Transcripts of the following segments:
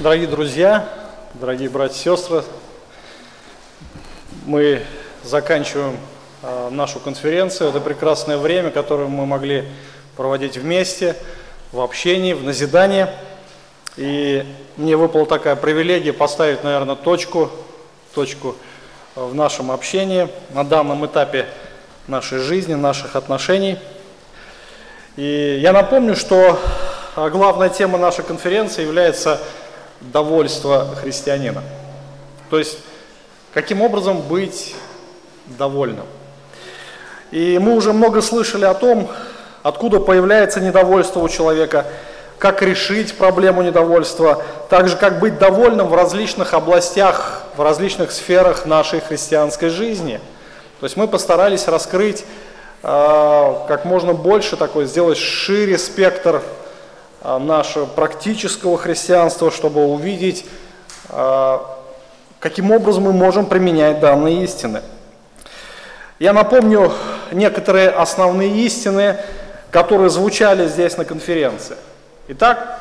Дорогие друзья, дорогие братья и сестры, мы заканчиваем э, нашу конференцию. Это прекрасное время, которое мы могли проводить вместе, в общении, в назидании. И мне выпала такая привилегия поставить, наверное, точку, точку в нашем общении на данном этапе нашей жизни, наших отношений. И я напомню, что главная тема нашей конференции является довольство христианина. То есть, каким образом быть довольным. И мы уже много слышали о том, откуда появляется недовольство у человека, как решить проблему недовольства, также как быть довольным в различных областях, в различных сферах нашей христианской жизни. То есть мы постарались раскрыть э, как можно больше такой, сделать шире спектр нашего практического христианства, чтобы увидеть, а, каким образом мы можем применять данные истины. Я напомню некоторые основные истины, которые звучали здесь на конференции. Итак,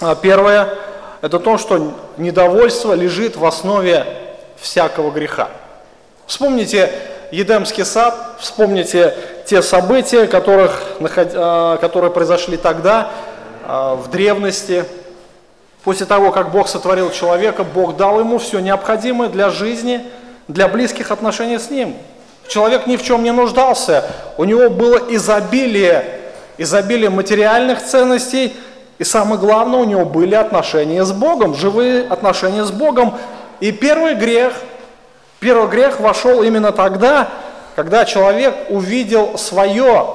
а, первое – это то, что недовольство лежит в основе всякого греха. Вспомните Едемский сад, вспомните те события, которых, которые произошли тогда, а, в древности, после того, как Бог сотворил человека, Бог дал ему все необходимое для жизни, для близких отношений с Ним. Человек ни в чем не нуждался, у него было изобилие, изобилие материальных ценностей, и самое главное, у него были отношения с Богом, живые отношения с Богом. И первый грех, первый грех вошел именно тогда, когда человек увидел свое,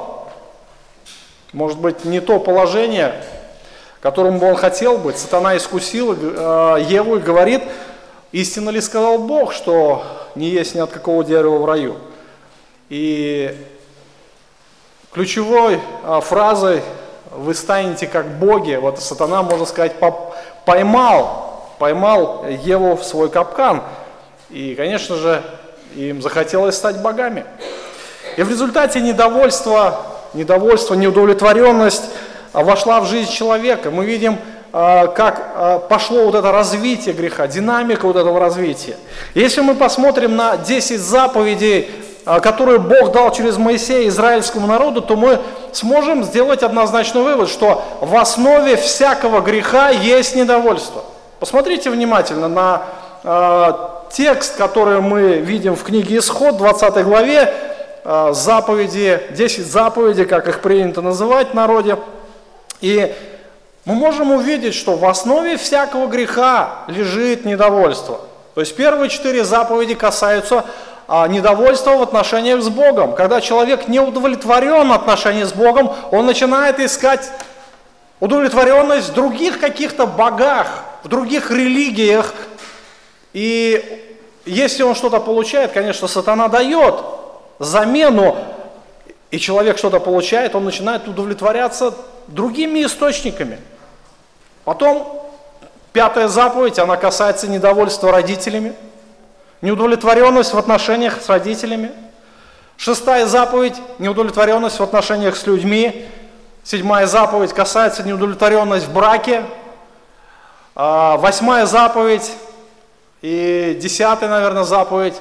может быть, не то положение, которым бы он хотел быть. Сатана искусил э, Еву и говорит, истинно ли сказал Бог, что не есть ни от какого дерева в раю. И ключевой э, фразой вы станете как боги, вот сатана, можно сказать, поймал, поймал Еву в свой капкан. И, конечно же, им захотелось стать богами. И в результате недовольство, недовольство, неудовлетворенность а вошла в жизнь человека. Мы видим, а, как а, пошло вот это развитие греха, динамика вот этого развития. Если мы посмотрим на 10 заповедей, которые Бог дал через Моисея израильскому народу, то мы сможем сделать однозначный вывод, что в основе всякого греха есть недовольство. Посмотрите внимательно на э, текст, который мы видим в книге Исход, 20 главе, э, заповеди, 10 заповедей, как их принято называть в народе. И мы можем увидеть, что в основе всякого греха лежит недовольство. То есть первые четыре заповеди касаются а, недовольства в отношениях с Богом. Когда человек не удовлетворен в отношениях с Богом, он начинает искать удовлетворенность в других каких-то богах, в других религиях. И если он что-то получает, конечно, сатана дает замену, и человек что-то получает, он начинает удовлетворяться другими источниками. Потом пятая заповедь, она касается недовольства родителями, неудовлетворенность в отношениях с родителями. Шестая заповедь – неудовлетворенность в отношениях с людьми. Седьмая заповедь касается неудовлетворенность в браке. А, восьмая заповедь и десятая, наверное, заповедь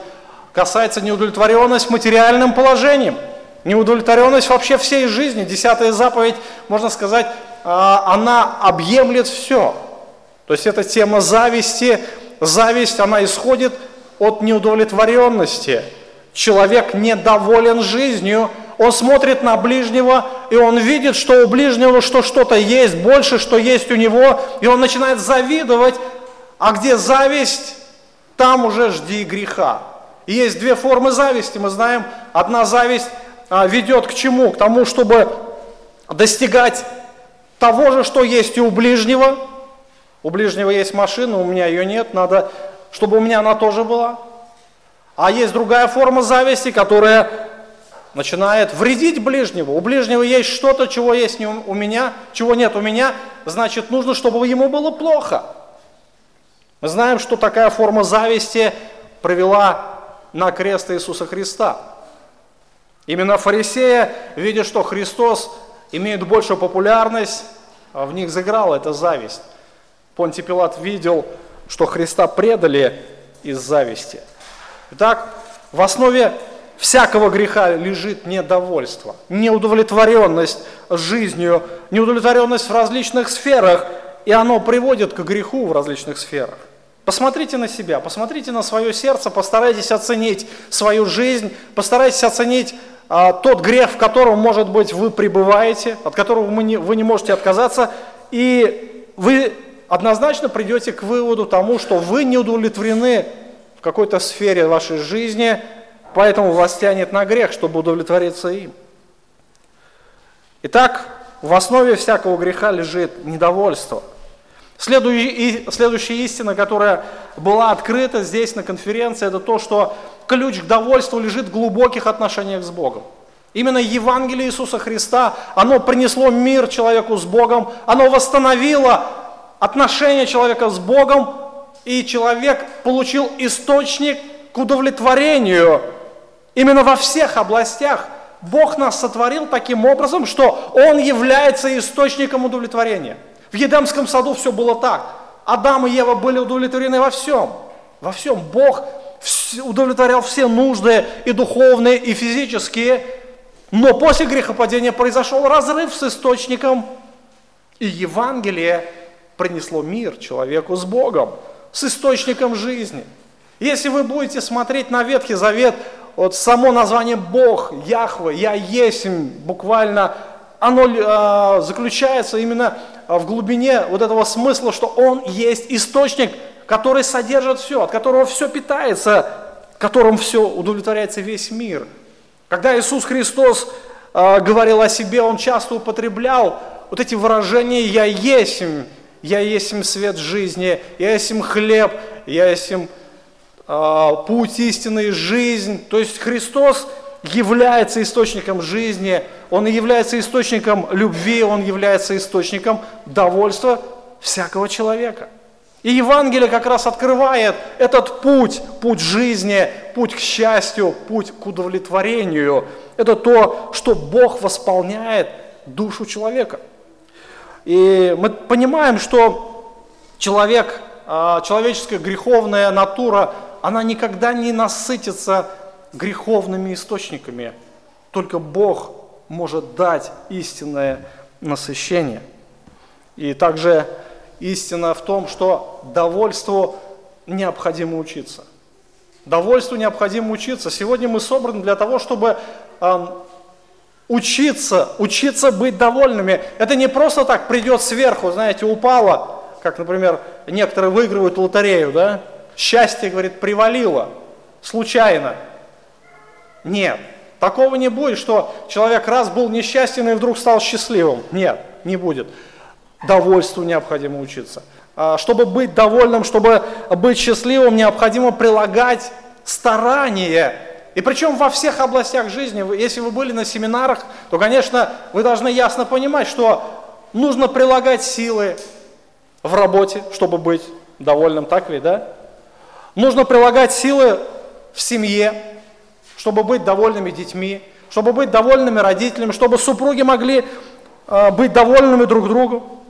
касается неудовлетворенность материальным положением – Неудовлетворенность вообще всей жизни. Десятая заповедь, можно сказать, а, она объемлет все. То есть это тема зависти. Зависть, она исходит от неудовлетворенности. Человек недоволен жизнью, он смотрит на ближнего, и он видит, что у ближнего что что-то есть, больше, что есть у него, и он начинает завидовать. А где зависть, там уже жди греха. И есть две формы зависти, мы знаем. Одна зависть ведет к чему? К тому, чтобы достигать того же, что есть и у ближнего. У ближнего есть машина, у меня ее нет, надо, чтобы у меня она тоже была. А есть другая форма зависти, которая начинает вредить ближнему. У ближнего есть что-то, чего есть у меня, чего нет у меня, значит, нужно, чтобы ему было плохо. Мы знаем, что такая форма зависти привела на крест Иисуса Христа. Именно фарисея, видя, что Христос имеет большую популярность, а в них заиграла эта зависть. Понтий Пилат видел, что Христа предали из зависти. Итак, в основе всякого греха лежит недовольство, неудовлетворенность жизнью, неудовлетворенность в различных сферах, и оно приводит к греху в различных сферах. Посмотрите на себя, посмотрите на свое сердце, постарайтесь оценить свою жизнь, постарайтесь оценить а, тот грех, в котором, может быть, вы пребываете, от которого вы не, вы не можете отказаться, и вы однозначно придете к выводу тому, что вы не удовлетворены в какой-то сфере вашей жизни, поэтому вас тянет на грех, чтобы удовлетвориться им. Итак, в основе всякого греха лежит недовольство – Следующая истина, которая была открыта здесь на конференции, это то, что ключ к довольству лежит в глубоких отношениях с Богом. Именно Евангелие Иисуса Христа, оно принесло мир человеку с Богом, оно восстановило отношения человека с Богом, и человек получил источник к удовлетворению именно во всех областях. Бог нас сотворил таким образом, что Он является источником удовлетворения – в Едемском саду все было так. Адам и Ева были удовлетворены во всем. Во всем. Бог удовлетворял все нужды и духовные, и физические. Но после грехопадения произошел разрыв с источником, и Евангелие принесло мир человеку с Богом, с источником жизни. Если вы будете смотреть на Ветхий Завет, вот само название Бог, Яхве, Я Есим, буквально оно э, заключается именно а, в глубине вот этого смысла, что Он есть источник, который содержит все, от которого все питается, которым все удовлетворяется весь мир. Когда Иисус Христос э, говорил о себе, Он часто употреблял вот эти выражения «Я есмь», «Я есмь свет жизни», «Я есмь хлеб», «Я есмь э, путь истины и жизнь». То есть Христос является источником жизни, Он является источником любви, Он является источником довольства всякого человека. И Евангелие как раз открывает этот путь, путь жизни, путь к счастью, путь к удовлетворению. Это то, что Бог восполняет душу человека. И мы понимаем, что человек, а, человеческая греховная натура, она никогда не насытится греховными источниками. Только Бог может дать истинное насыщение. И также истина в том, что довольству необходимо учиться. Довольству необходимо учиться. Сегодня мы собраны для того, чтобы э, учиться, учиться быть довольными. Это не просто так придет сверху, знаете, упало, как, например, некоторые выигрывают лотерею, да? Счастье, говорит, привалило случайно. Нет, такого не будет, что человек раз был несчастен и вдруг стал счастливым. Нет, не будет. Довольству необходимо учиться. А, чтобы быть довольным, чтобы быть счастливым, необходимо прилагать старание. И причем во всех областях жизни. Если вы были на семинарах, то, конечно, вы должны ясно понимать, что нужно прилагать силы в работе, чтобы быть довольным, так ведь, да? Нужно прилагать силы в семье, чтобы быть довольными детьми, чтобы быть довольными родителями, чтобы супруги могли э, быть довольными друг другом.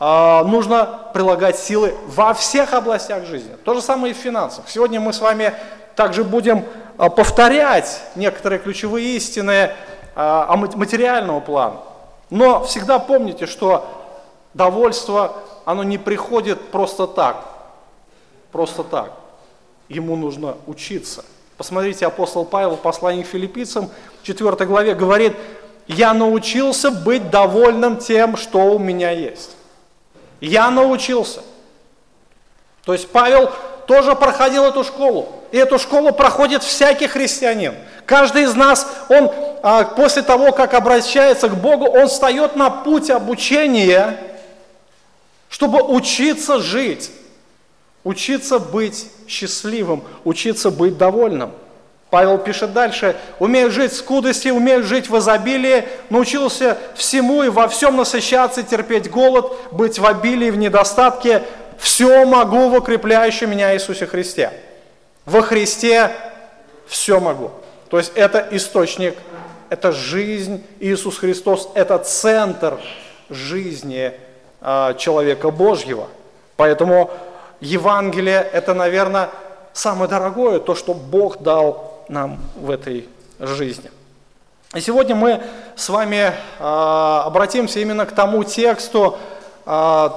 Э, нужно прилагать силы во всех областях жизни. То же самое и в финансах. Сегодня мы с вами также будем э, повторять некоторые ключевые истины о материального плана. Но всегда помните, что довольство, оно не приходит просто так. Просто так. Ему нужно учиться – Посмотрите, апостол Павел в послании к филиппийцам, 4 главе, говорит, «Я научился быть довольным тем, что у меня есть». Я научился. То есть Павел тоже проходил эту школу. И эту школу проходит всякий христианин. Каждый из нас, он а, после того, как обращается к Богу, он встает на путь обучения, чтобы учиться жить учиться быть счастливым, учиться быть довольным. Павел пишет дальше, умею жить в скудости, умею жить в изобилии, научился всему и во всем насыщаться, терпеть голод, быть в обилии, в недостатке. Все могу в укрепляющем меня Иисусе Христе. Во Христе все могу. То есть это источник, это жизнь Иисус Христос, это центр жизни а, человека Божьего – Поэтому Евангелие – это, наверное, самое дорогое, то, что Бог дал нам в этой жизни. И сегодня мы с вами э, обратимся именно к тому тексту, э,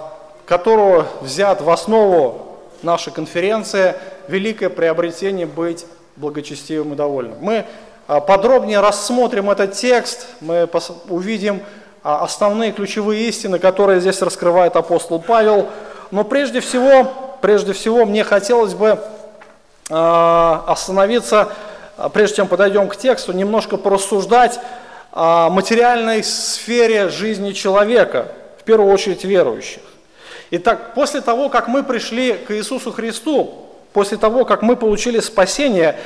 которого взят в основу нашей конференции «Великое приобретение быть благочестивым и довольным». Мы э, подробнее рассмотрим этот текст, мы увидим основные ключевые истины, которые здесь раскрывает апостол Павел. Но прежде всего, прежде всего мне хотелось бы остановиться а прежде чем подойдем к тексту, немножко порассуждать о материальной сфере жизни человека, в первую очередь верующих. Итак, после того, как мы пришли к Иисусу Христу, после того, как мы получили спасение,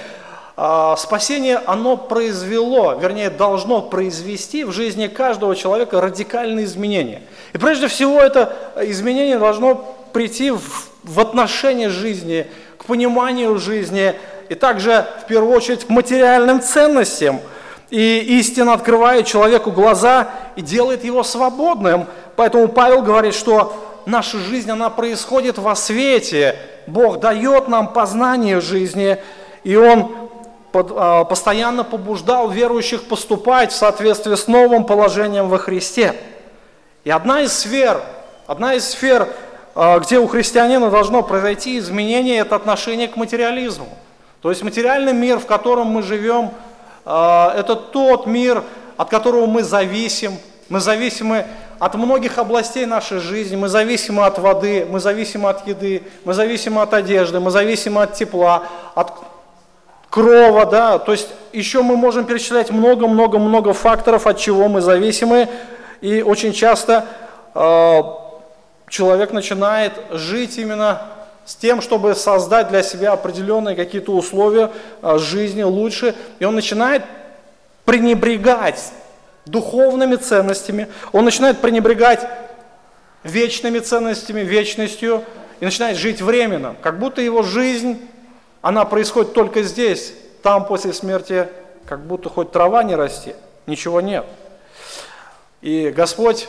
а, спасение, оно произвело, вернее, должно произвести в жизни каждого человека радикальные изменения. И прежде всего это изменение должно прийти в, в отношение жизни, пониманию жизни, и также, в первую очередь, к материальным ценностям. И истина открывает человеку глаза и делает его свободным. Поэтому Павел говорит, что наша жизнь, она происходит во свете. Бог дает нам познание жизни, и Он а, постоянно побуждал верующих поступать в соответствии с новым положением во Христе. И одна из сфер, одна из сфер, где у христианина должно произойти изменение, это отношение к материализму. То есть материальный мир, в котором мы живем, а, это тот мир, от которого мы зависим. Мы зависимы от многих областей нашей жизни, мы зависимы от воды, мы зависимы от еды, мы зависимы от одежды, мы зависимы от тепла, от крова, да, то есть еще мы можем перечислять много-много-много факторов, от чего мы зависимы, и очень часто э, человек начинает жить именно с тем, чтобы создать для себя определенные какие-то условия а, жизни лучше. И он начинает пренебрегать духовными ценностями, он начинает пренебрегать вечными ценностями, вечностью, и начинает жить временно, как будто его жизнь, она происходит только здесь, там после смерти, как будто хоть трава не расти, ничего нет. И Господь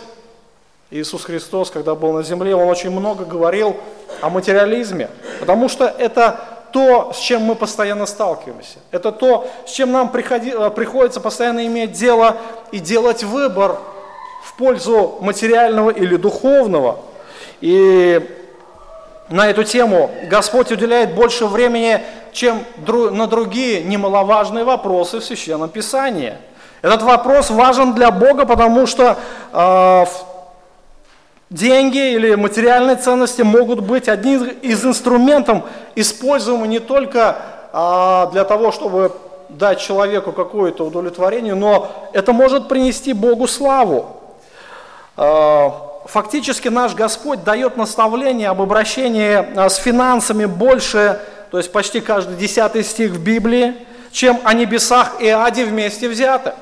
Иисус Христос, когда был на земле, Он очень много говорил о материализме, потому что это то, с чем мы постоянно сталкиваемся. Это то, с чем нам приходи, э, приходится постоянно иметь дело и делать выбор в пользу материального или духовного. И на эту тему Господь уделяет больше времени, чем на другие немаловажные вопросы в Священном Писании. Этот вопрос важен для Бога, потому что э, Деньги или материальные ценности могут быть одним из инструментов, используемым не только а, для того, чтобы дать человеку какое-то удовлетворение, но это может принести Богу славу. А, фактически наш Господь дает наставление об обращении а, с финансами больше, то есть почти каждый десятый стих в Библии, чем о небесах и аде вместе взяты.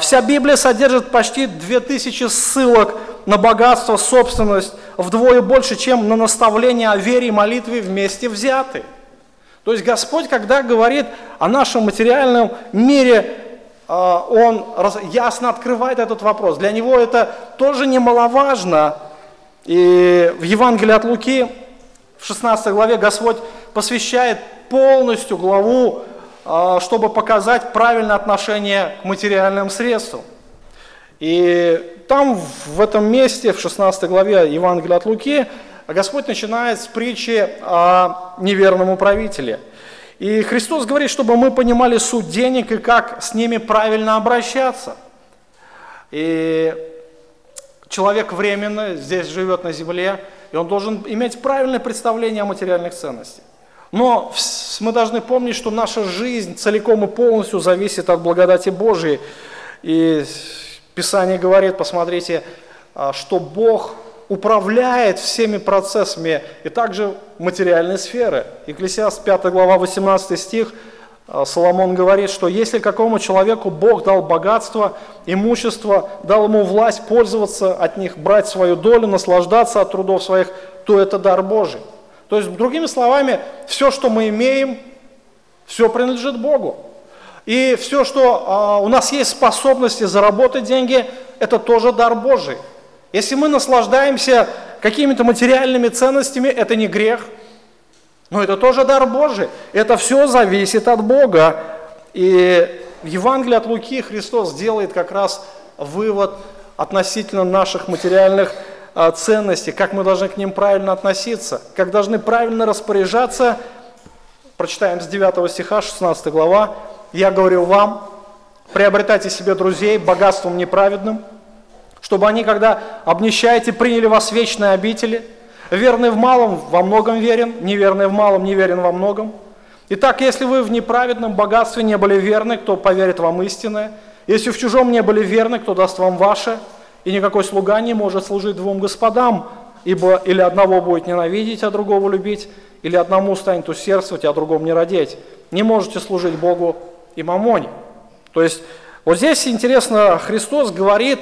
Вся Библия содержит почти 2000 ссылок на богатство, собственность вдвое больше, чем на наставление о вере и молитве вместе взяты. То есть Господь, когда говорит о нашем материальном мире, а, Он ясно открывает этот вопрос. Для Него это тоже немаловажно. И в Евангелии от Луки, в 16 главе, Господь посвящает полностью главу, а, чтобы показать правильное отношение к материальным средствам. И там, в этом месте, в 16 главе Евангелия от Луки, Господь начинает с притчи о неверном управителе. И Христос говорит, чтобы мы понимали суть денег и как с ними правильно обращаться. И человек временно здесь живет на земле, и он должен иметь правильное представление о материальных ценностях. Но мы должны помнить, что наша жизнь целиком и полностью зависит от благодати Божией. И Писание говорит, посмотрите, а, что Бог управляет всеми процессами и также материальной сферы. Екклесиаст 5 глава 18 стих, а, Соломон говорит, что если какому человеку Бог дал богатство, имущество, дал ему власть пользоваться от них, брать свою долю, наслаждаться от трудов своих, то это дар Божий. То есть, другими словами, все, что мы имеем, все принадлежит Богу. И все, что а, у нас есть способности заработать деньги, это тоже дар Божий. Если мы наслаждаемся какими-то материальными ценностями, это не грех, но это тоже дар Божий. Это все зависит от Бога. И в Евангелии от Луки Христос делает как раз вывод относительно наших материальных а, ценностей, как мы должны к ним правильно относиться, как должны правильно распоряжаться. Прочитаем с 9 стиха, 16 глава. «Я говорю вам, приобретайте себе друзей богатством неправедным, чтобы они, когда обнищаете, приняли вас вечные обители. Верный в малом во многом верен, неверный в малом неверен во многом. Итак, если вы в неправедном богатстве не были верны, кто поверит вам истинное? Если в чужом не были верны, кто даст вам ваше? И никакой слуга не может служить двум господам, ибо или одного будет ненавидеть, а другого любить, или одному станет усердствовать, а другому не родить. Не можете служить Богу и мамоне. То есть вот здесь интересно, Христос говорит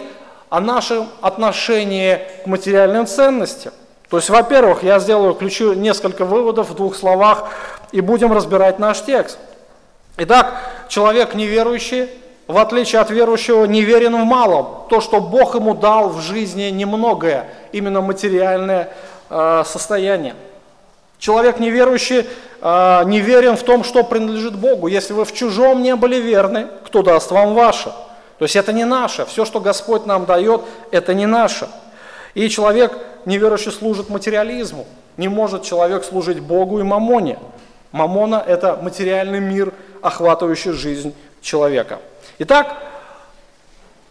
о нашем отношении к материальным ценностям. То есть, во-первых, я сделаю, включу несколько выводов в двух словах и будем разбирать наш текст. Итак, человек неверующий, в отличие от верующего, не верен в малом. То, что Бог ему дал в жизни немногое, именно материальное э, состояние. Человек неверующий э, не верен в том, что принадлежит Богу. Если вы в чужом не были верны, кто даст вам ваше? То есть это не наше. Все, что Господь нам дает, это не наше. И человек неверующий служит материализму. Не может человек служить Богу и мамоне. Мамона – это материальный мир, охватывающий жизнь человека. Итак,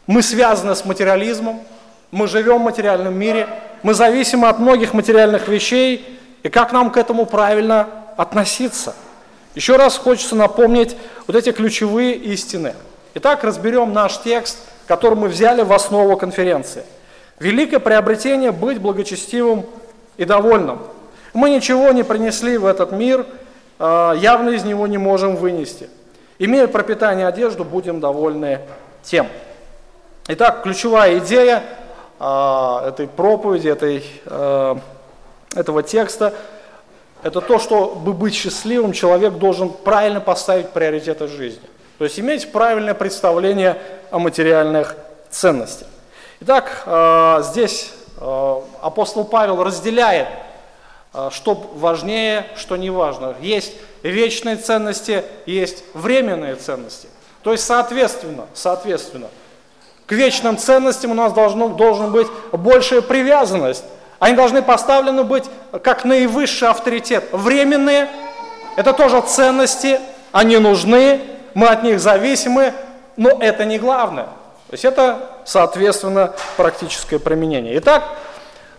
мы связаны с материализмом, мы живем в материальном мире, мы зависимы от многих материальных вещей, и как нам к этому правильно относиться. Еще раз хочется напомнить вот эти ключевые истины. Итак, разберем наш текст, который мы взяли в основу конференции. Великое приобретение – быть благочестивым и довольным. Мы ничего не принесли в этот мир, а, явно из него не можем вынести – Имея пропитание одежду, будем довольны тем. Итак, ключевая идея э, этой проповеди, этой, э, этого текста, это то, чтобы быть счастливым, человек должен правильно поставить приоритеты жизни. То есть иметь правильное представление о материальных ценностях. Итак, э, здесь э, апостол Павел разделяет, что важнее, что не важно. Есть вечные ценности, есть временные ценности. То есть, соответственно, соответственно, к вечным ценностям у нас должно, должен быть большая привязанность. Они должны поставлены быть как наивысший авторитет. Временные – это тоже ценности, они нужны, мы от них зависимы, но это не главное. То есть это, соответственно, практическое применение. Итак,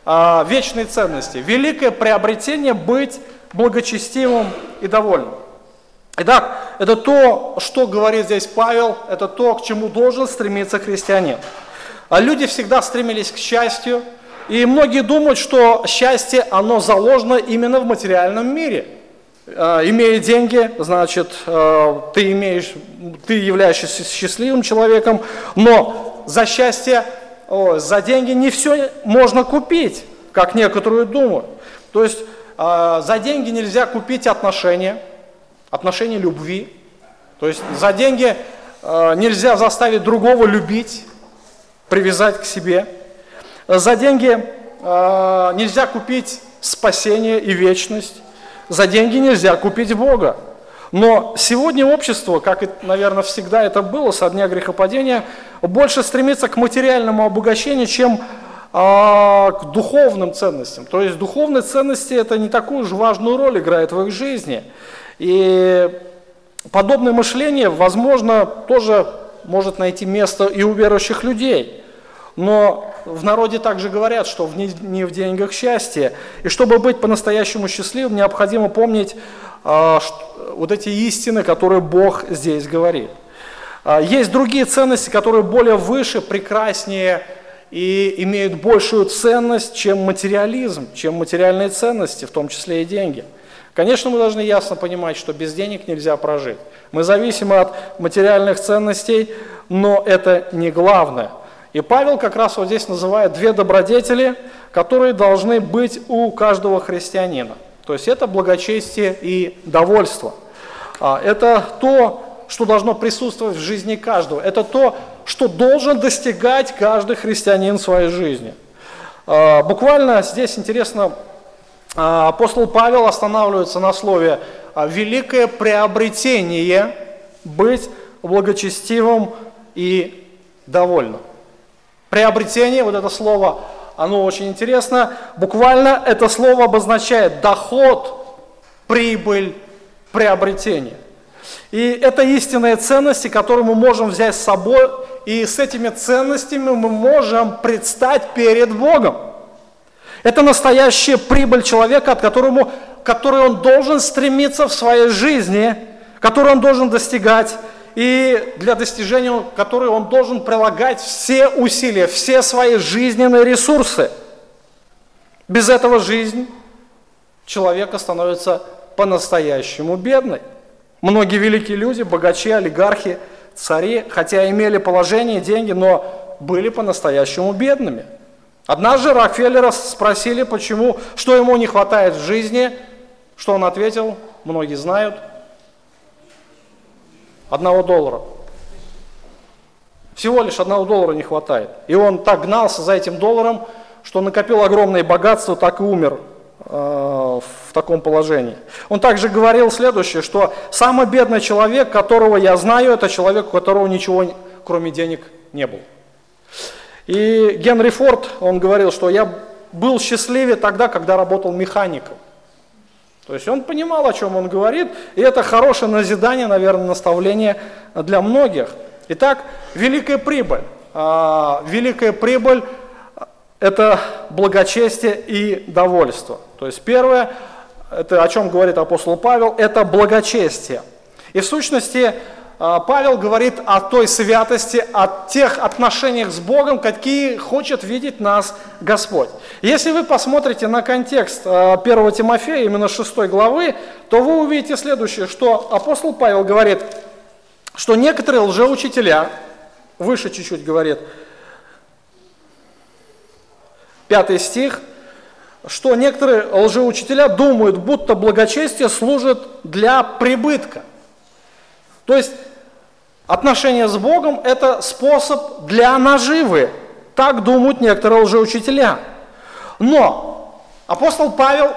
а, вечные ценности. Великое приобретение быть благочестивым и довольным. Итак, это то, что говорит здесь Павел, это то, к чему должен стремиться христианин. А люди всегда стремились к счастью, и многие думают, что счастье, оно заложено именно в материальном мире. А, имея деньги, значит, а, ты, имеешь, ты являешься счастливым человеком, но за счастье, за деньги не все можно купить, как некоторые думают. То есть а, за деньги нельзя купить отношения, отношения любви. То есть за деньги а, нельзя заставить другого любить, привязать к себе. За деньги а, нельзя купить спасение и вечность. За деньги нельзя купить Бога. Но сегодня общество, как и, наверное, всегда это было со дня грехопадения, больше стремится к материальному обогащению, чем а, к духовным ценностям. То есть духовные ценности это не такую же важную роль играет в их жизни. И подобное мышление, возможно, тоже может найти место и у верующих людей. Но в народе также говорят, что не в деньгах счастье. И чтобы быть по-настоящему счастливым, необходимо помнить вот эти истины, которые Бог здесь говорит. А, есть другие ценности, которые более выше, прекраснее, и имеют большую ценность, чем материализм, чем материальные ценности, в том числе и деньги. Конечно, мы должны ясно понимать, что без денег нельзя прожить. Мы зависимы от материальных ценностей, но это не главное. И Павел как раз вот здесь называет две добродетели, которые должны быть у каждого христианина. То есть это благочестие и довольство. А, это то, что должно присутствовать в жизни каждого. Это то, что должен достигать каждый христианин в своей жизни. А, буквально здесь интересно, а, апостол Павел останавливается на слове «великое приобретение быть благочестивым и довольным». Приобретение, вот это слово, оно очень интересно. Буквально это слово обозначает доход, прибыль, приобретение. И это истинные ценности, которые мы можем взять с собой, и с этими ценностями мы можем предстать перед Богом. Это настоящая прибыль человека, от которому, которой он должен стремиться в своей жизни, которую он должен достигать, и для достижения которой он должен прилагать все усилия, все свои жизненные ресурсы. Без этого жизнь человека становится по-настоящему бедной. Многие великие люди, богачи, олигархи, цари, хотя имели положение, деньги, но были по-настоящему бедными. Однажды Рокфеллера спросили, почему, что ему не хватает в жизни, что он ответил, многие знают, одного доллара. Всего лишь одного доллара не хватает. И он так гнался за этим долларом, что накопил огромное богатство, так и умер Э, в таком положении. Он также говорил следующее, что самый бедный человек, которого я знаю, это человек, у которого ничего, кроме денег, не было. И Генри Форд, он говорил, что я был счастливее тогда, когда работал механиком. То есть он понимал, о чем он говорит, и это хорошее назидание, наверное, наставление для многих. Итак, великая прибыль. А, великая прибыль это благочестие и довольство. То есть первое, это о чем говорит апостол Павел, это благочестие. И в сущности Павел говорит о той святости, о тех отношениях с Богом, какие хочет видеть нас Господь. Если вы посмотрите на контекст 1 а, Тимофея, именно 6 главы, то вы увидите следующее, что апостол Павел говорит, что некоторые лжеучителя, выше чуть-чуть говорит, пятый стих, что некоторые лжеучителя думают, будто благочестие служит для прибытка. То есть отношения с Богом – это способ для наживы. Так думают некоторые лжеучителя. Но апостол Павел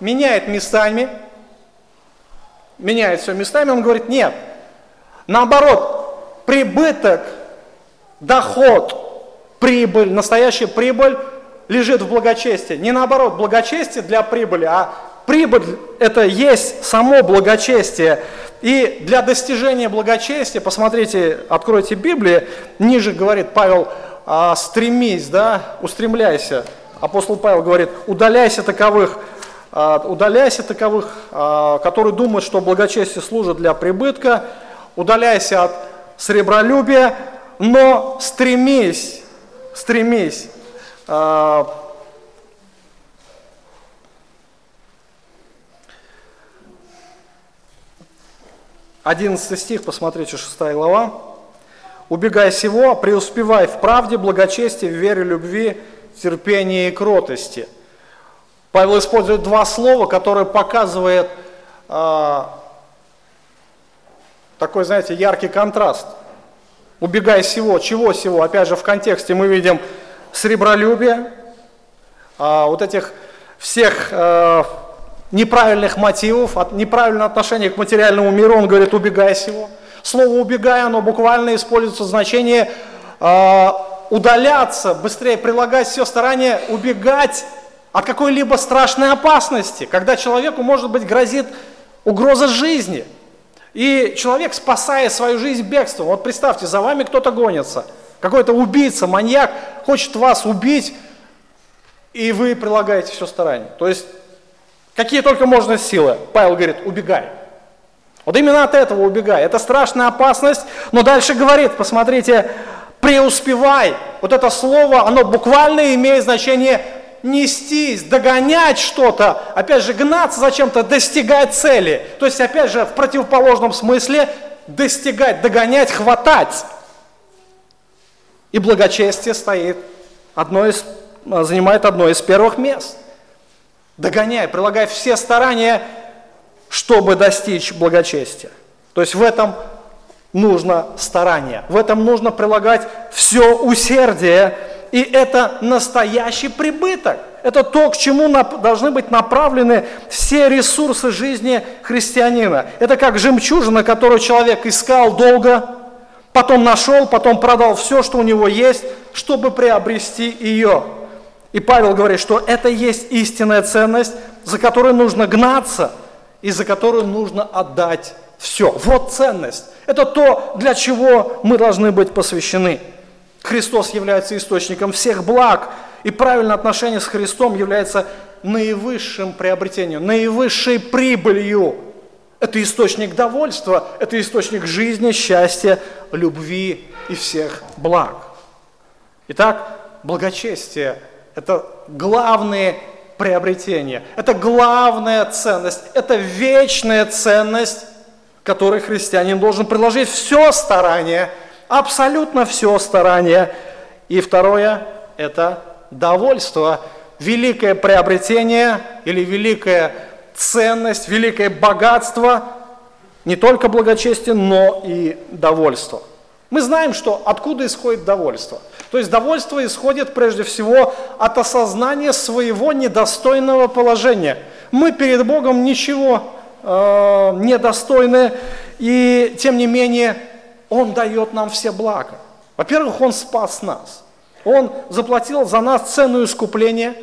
меняет местами, меняет все местами, он говорит, нет, наоборот, прибыток, доход, прибыль, настоящая прибыль лежит в благочестии. Не наоборот, благочестие для прибыли, а прибыль – это есть само благочестие. И для достижения благочестия, посмотрите, откройте Библию, ниже говорит Павел, а, стремись, да, устремляйся. Апостол Павел говорит, удаляйся таковых, а, удаляйся таковых, а, которые думают, что благочестие служит для прибытка, удаляйся от сребролюбия, но стремись, стремись 11 стих, посмотрите, 6 глава. «Убегай всего, преуспевай в правде, благочестии, в вере, любви, терпении и кротости». Павел использует два слова, которые показывают э, такой, знаете, яркий контраст. «Убегай всего». Чего всего? Опять же, в контексте мы видим сребролюбие, а, вот этих всех а, неправильных мотивов, от неправильного отношения к материальному миру, он говорит, убегай всего. Слово «убегай», оно буквально используется в значении а, удаляться, быстрее прилагать все старание, убегать от какой-либо страшной опасности, когда человеку, может быть, грозит угроза жизни. И человек, спасая свою жизнь бегством, вот представьте, за вами кто-то гонится – какой-то убийца, маньяк хочет вас убить, и вы прилагаете все старание. То есть, какие только можно силы. Павел говорит, убегай. Вот именно от этого убегай. Это страшная опасность, но дальше говорит, посмотрите, преуспевай. Вот это слово, оно буквально имеет значение нестись, догонять что-то, опять же, гнаться за чем-то, достигать цели. То есть, опять же, в противоположном смысле достигать, догонять, хватать. И благочестие стоит одно из, занимает одно из первых мест. Догоняй, прилагай все старания, чтобы достичь благочестия. То есть в этом нужно старание, в этом нужно прилагать все усердие И это настоящий прибыток. Это то, к чему должны быть направлены все ресурсы жизни христианина. Это как жемчужина, которую человек искал долго, потом нашел, потом продал все, что у него есть, чтобы приобрести ее. И Павел говорит, что это есть истинная ценность, за которой нужно гнаться и за которую нужно отдать все. Вот ценность. Это то, для чего мы должны быть посвящены. Христос является источником всех благ, и правильное отношение с Христом является наивысшим приобретением, наивысшей прибылью. Это источник довольства, это источник жизни, счастья, любви и всех благ. Итак, благочестие – это главные приобретения, это главная ценность, это вечная ценность, которой христианин должен приложить все старание, абсолютно все старание. И второе – это довольство, великое приобретение или великая ценность, великое богатство, не только благочестие, но и довольство. Мы знаем, что откуда исходит довольство. То есть довольство исходит прежде всего от осознания своего недостойного положения. Мы перед Богом ничего э, недостойны, и тем не менее Он дает нам все блага. Во-первых, Он спас нас. Он заплатил за нас цену искупления.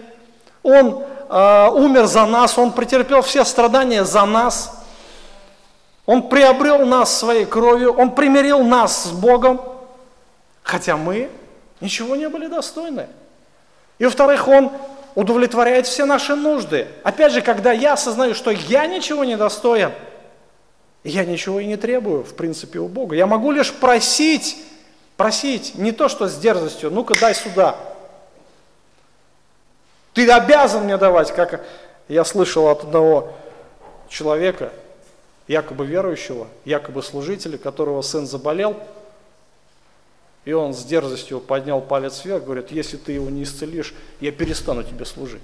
Он э, умер за нас, Он претерпел все страдания за нас. Он приобрел нас своей кровью, Он примирил нас с Богом, хотя мы ничего не были достойны. И во-вторых, Он удовлетворяет все наши нужды. Опять же, когда я осознаю, что я ничего не достоин, я ничего и не требую, в принципе, у Бога. Я могу лишь просить Просить не то, что с дерзостью, ну-ка дай сюда. Ты обязан мне давать, как я слышал от одного человека, якобы верующего, якобы служителя, которого сын заболел, и он с дерзостью поднял палец вверх, говорит, если ты его не исцелишь, я перестану тебе служить.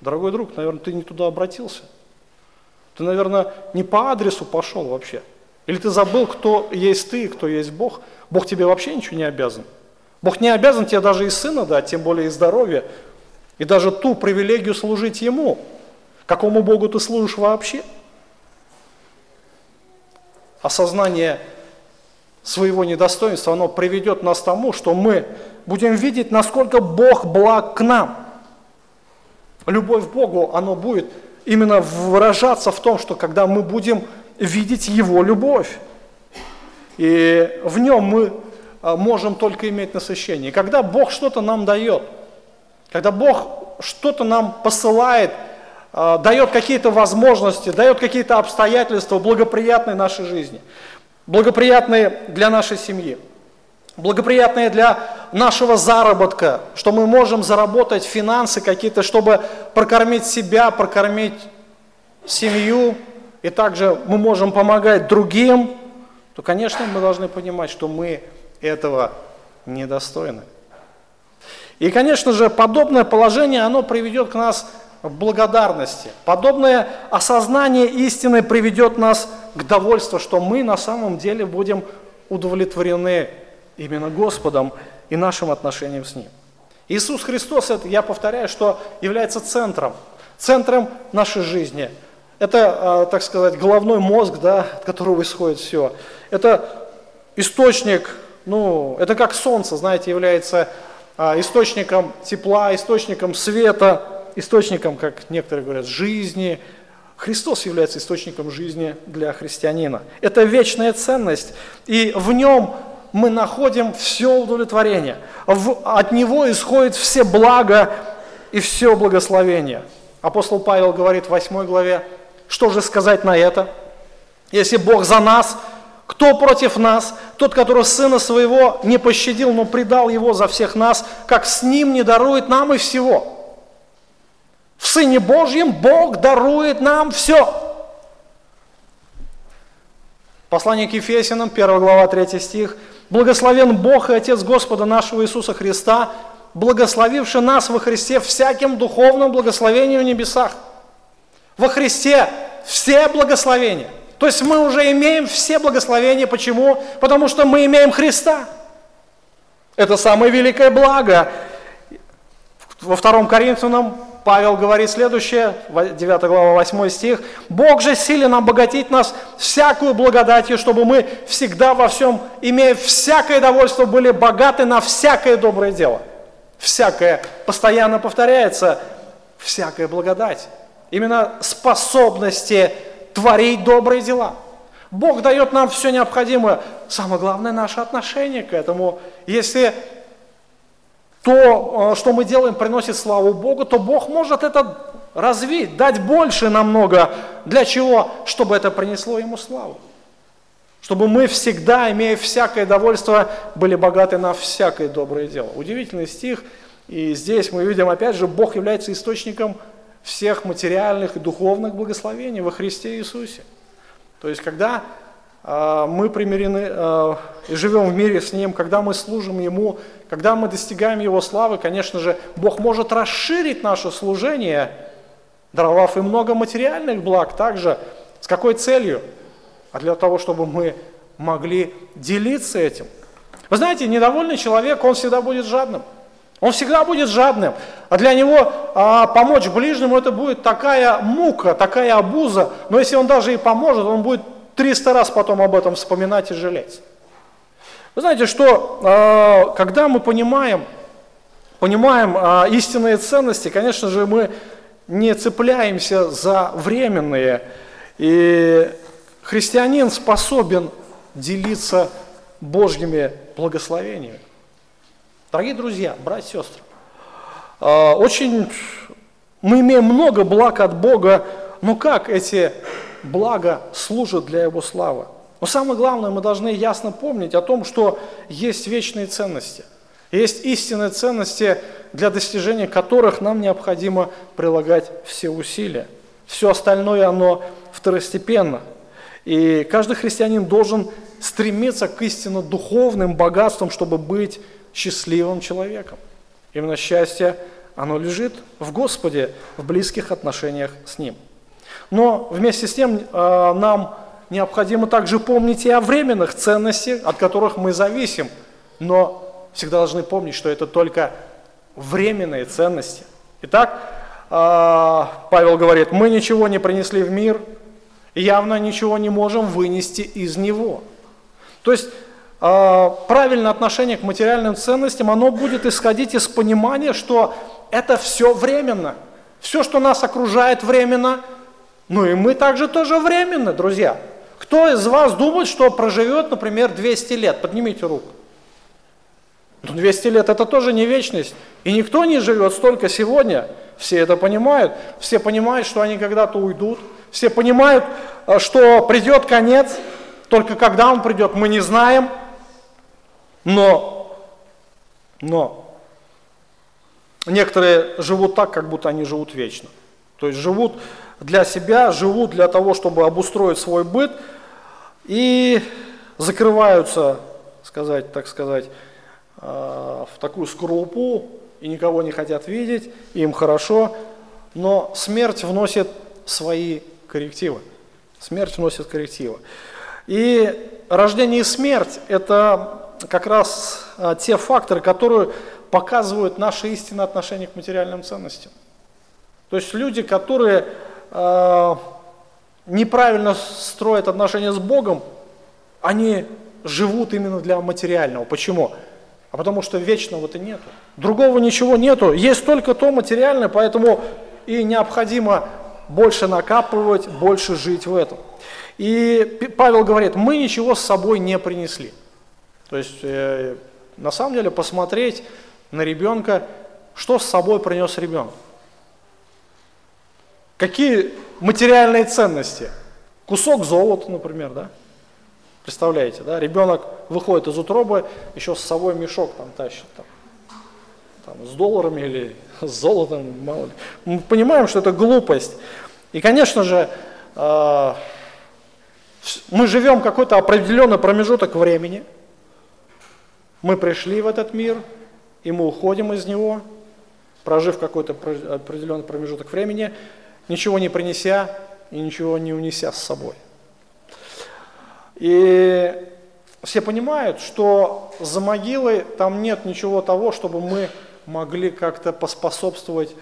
Дорогой друг, наверное, ты не туда обратился. Ты, наверное, не по адресу пошел вообще – или ты забыл, кто есть ты кто есть Бог? Бог тебе вообще ничего не обязан. Бог не обязан тебе даже и сына дать, тем более и здоровье, и даже ту привилегию служить Ему. Какому Богу ты служишь вообще? Осознание своего недостоинства, оно приведет нас к тому, что мы будем видеть, насколько Бог благ к нам. Любовь к Богу, оно будет именно выражаться в том, что когда мы будем видеть Его любовь. И в нем мы а, можем только иметь насыщение. Когда Бог что-то нам дает, когда Бог что-то нам посылает, а, дает какие-то возможности, дает какие-то обстоятельства благоприятные нашей жизни, благоприятные для нашей семьи, благоприятные для нашего заработка, что мы можем заработать финансы какие-то, чтобы прокормить себя, прокормить семью, и также мы можем помогать другим, то, конечно, мы должны понимать, что мы этого недостойны. И, конечно же, подобное положение, оно приведет к нас к благодарности. Подобное осознание истины приведет нас к довольству, что мы на самом деле будем удовлетворены именно Господом и нашим отношением с Ним. Иисус Христос, это, я повторяю, что является центром, центром нашей жизни – это, а, так сказать, головной мозг, да, от которого исходит все. Это источник, ну, это как солнце, знаете, является а, источником тепла, источником света, источником, как некоторые говорят, жизни. Христос является источником жизни для христианина. Это вечная ценность, и в нем мы находим все удовлетворение. От него исходит все блага и все благословение. Апостол Павел говорит в 8 главе, что же сказать на это? Если Бог за нас, кто против нас? Тот, который сына своего не пощадил, но предал его за всех нас, как с ним не дарует нам и всего. В Сыне Божьем Бог дарует нам все. Послание к Ефесянам, 1 глава, 3 стих. «Благословен Бог и Отец Господа нашего Иисуса Христа, благословивший нас во Христе всяким духовным благословением в небесах» во Христе все благословения. То есть мы уже имеем все благословения. Почему? Потому что мы имеем Христа. Это самое великое благо. Во втором Коринфянам Павел говорит следующее, 9 глава, 8 стих. «Бог же силен обогатить нас всякую благодатью, чтобы мы всегда во всем, имея всякое довольство, были богаты на всякое доброе дело». Всякое постоянно повторяется, всякая благодать. Именно способности творить добрые дела. Бог дает нам все необходимое. Самое главное наше отношение к этому. Если то, э, что мы делаем, приносит славу Богу, то Бог может это развить, дать больше намного. Для чего? Чтобы это принесло Ему славу. Чтобы мы всегда, имея всякое довольство, были богаты на всякое доброе дело. Удивительный стих. И здесь мы видим, опять же, Бог является источником всех материальных и духовных благословений во Христе Иисусе. То есть, когда мы примирены э, и живем в мире с Ним, когда мы служим Ему, когда мы достигаем Его славы, конечно же, Бог может расширить наше служение, даровав и много материальных благ также. С какой целью? А для того, чтобы мы могли делиться этим. Вы знаете, недовольный человек, он всегда будет жадным. Он всегда будет жадным. А для него а, помочь ближнему это будет такая мука, такая обуза. Но если он даже и поможет, он будет 300 раз потом об этом вспоминать и жалеть. Вы знаете, что а, когда мы понимаем, понимаем а, истинные ценности, конечно же, мы не цепляемся за временные. И христианин способен делиться Божьими благословениями. Дорогие друзья, братья и сестры, а, очень мы имеем много благ от Бога, но как эти блага служат для Его славы? Но самое главное, мы должны ясно помнить о том, что есть вечные ценности. Есть истинные ценности, для достижения которых нам необходимо прилагать все усилия. Все остальное, оно второстепенно. И каждый христианин должен стремиться к истинно духовным богатствам, чтобы быть счастливым человеком. Именно счастье, оно лежит в Господе, в близких отношениях с Ним. Но вместе с тем э, нам необходимо также помнить и о временных ценностях, от которых мы зависим. Но всегда должны помнить, что это только временные ценности. Итак, э, Павел говорит, мы ничего не принесли в мир, явно ничего не можем вынести из него. То есть а, правильное отношение к материальным ценностям, оно будет исходить из понимания, что это все временно. Все, что нас окружает, временно. Ну и мы также тоже временно, друзья. Кто из вас думает, что проживет, например, 200 лет? Поднимите руку. Ну, 200 лет это тоже не вечность. И никто не живет столько сегодня. Все это понимают. Все понимают, что они когда-то уйдут. Все понимают, э, что придет конец. Только когда он придет, мы не знаем. Но, но некоторые живут так, как будто они живут вечно. То есть живут для себя, живут для того, чтобы обустроить свой быт и закрываются, сказать, так сказать, э, в такую скорлупу и никого не хотят видеть, им хорошо, но смерть вносит свои коррективы. Смерть вносит коррективы. И рождение и смерть – это как раз а, те факторы, которые показывают наше истинное отношение к материальным ценностям. То есть люди, которые э, неправильно строят отношения с Богом, они живут именно для материального. Почему? А потому что вечного-то нету. Другого ничего нету. Есть только то материальное, поэтому и необходимо больше накапывать, больше жить в этом. И Павел говорит, мы ничего с собой не принесли. То есть, э, на самом деле, посмотреть на ребенка, что с собой принес ребенок. Какие материальные ценности? Кусок золота, например, да? Представляете, да? Ребенок выходит из утробы, еще с собой мешок там тащит, там, там, с долларами или с золотом, мало ли. Мы понимаем, что это глупость. И, конечно же, э, мы живем какой-то определенный промежуток времени – мы пришли в этот мир, и мы уходим из него, прожив какой-то определенный промежуток времени, ничего не принеся и ничего не унеся с собой. И все понимают, что за могилой там нет ничего того, чтобы мы могли как-то поспособствовать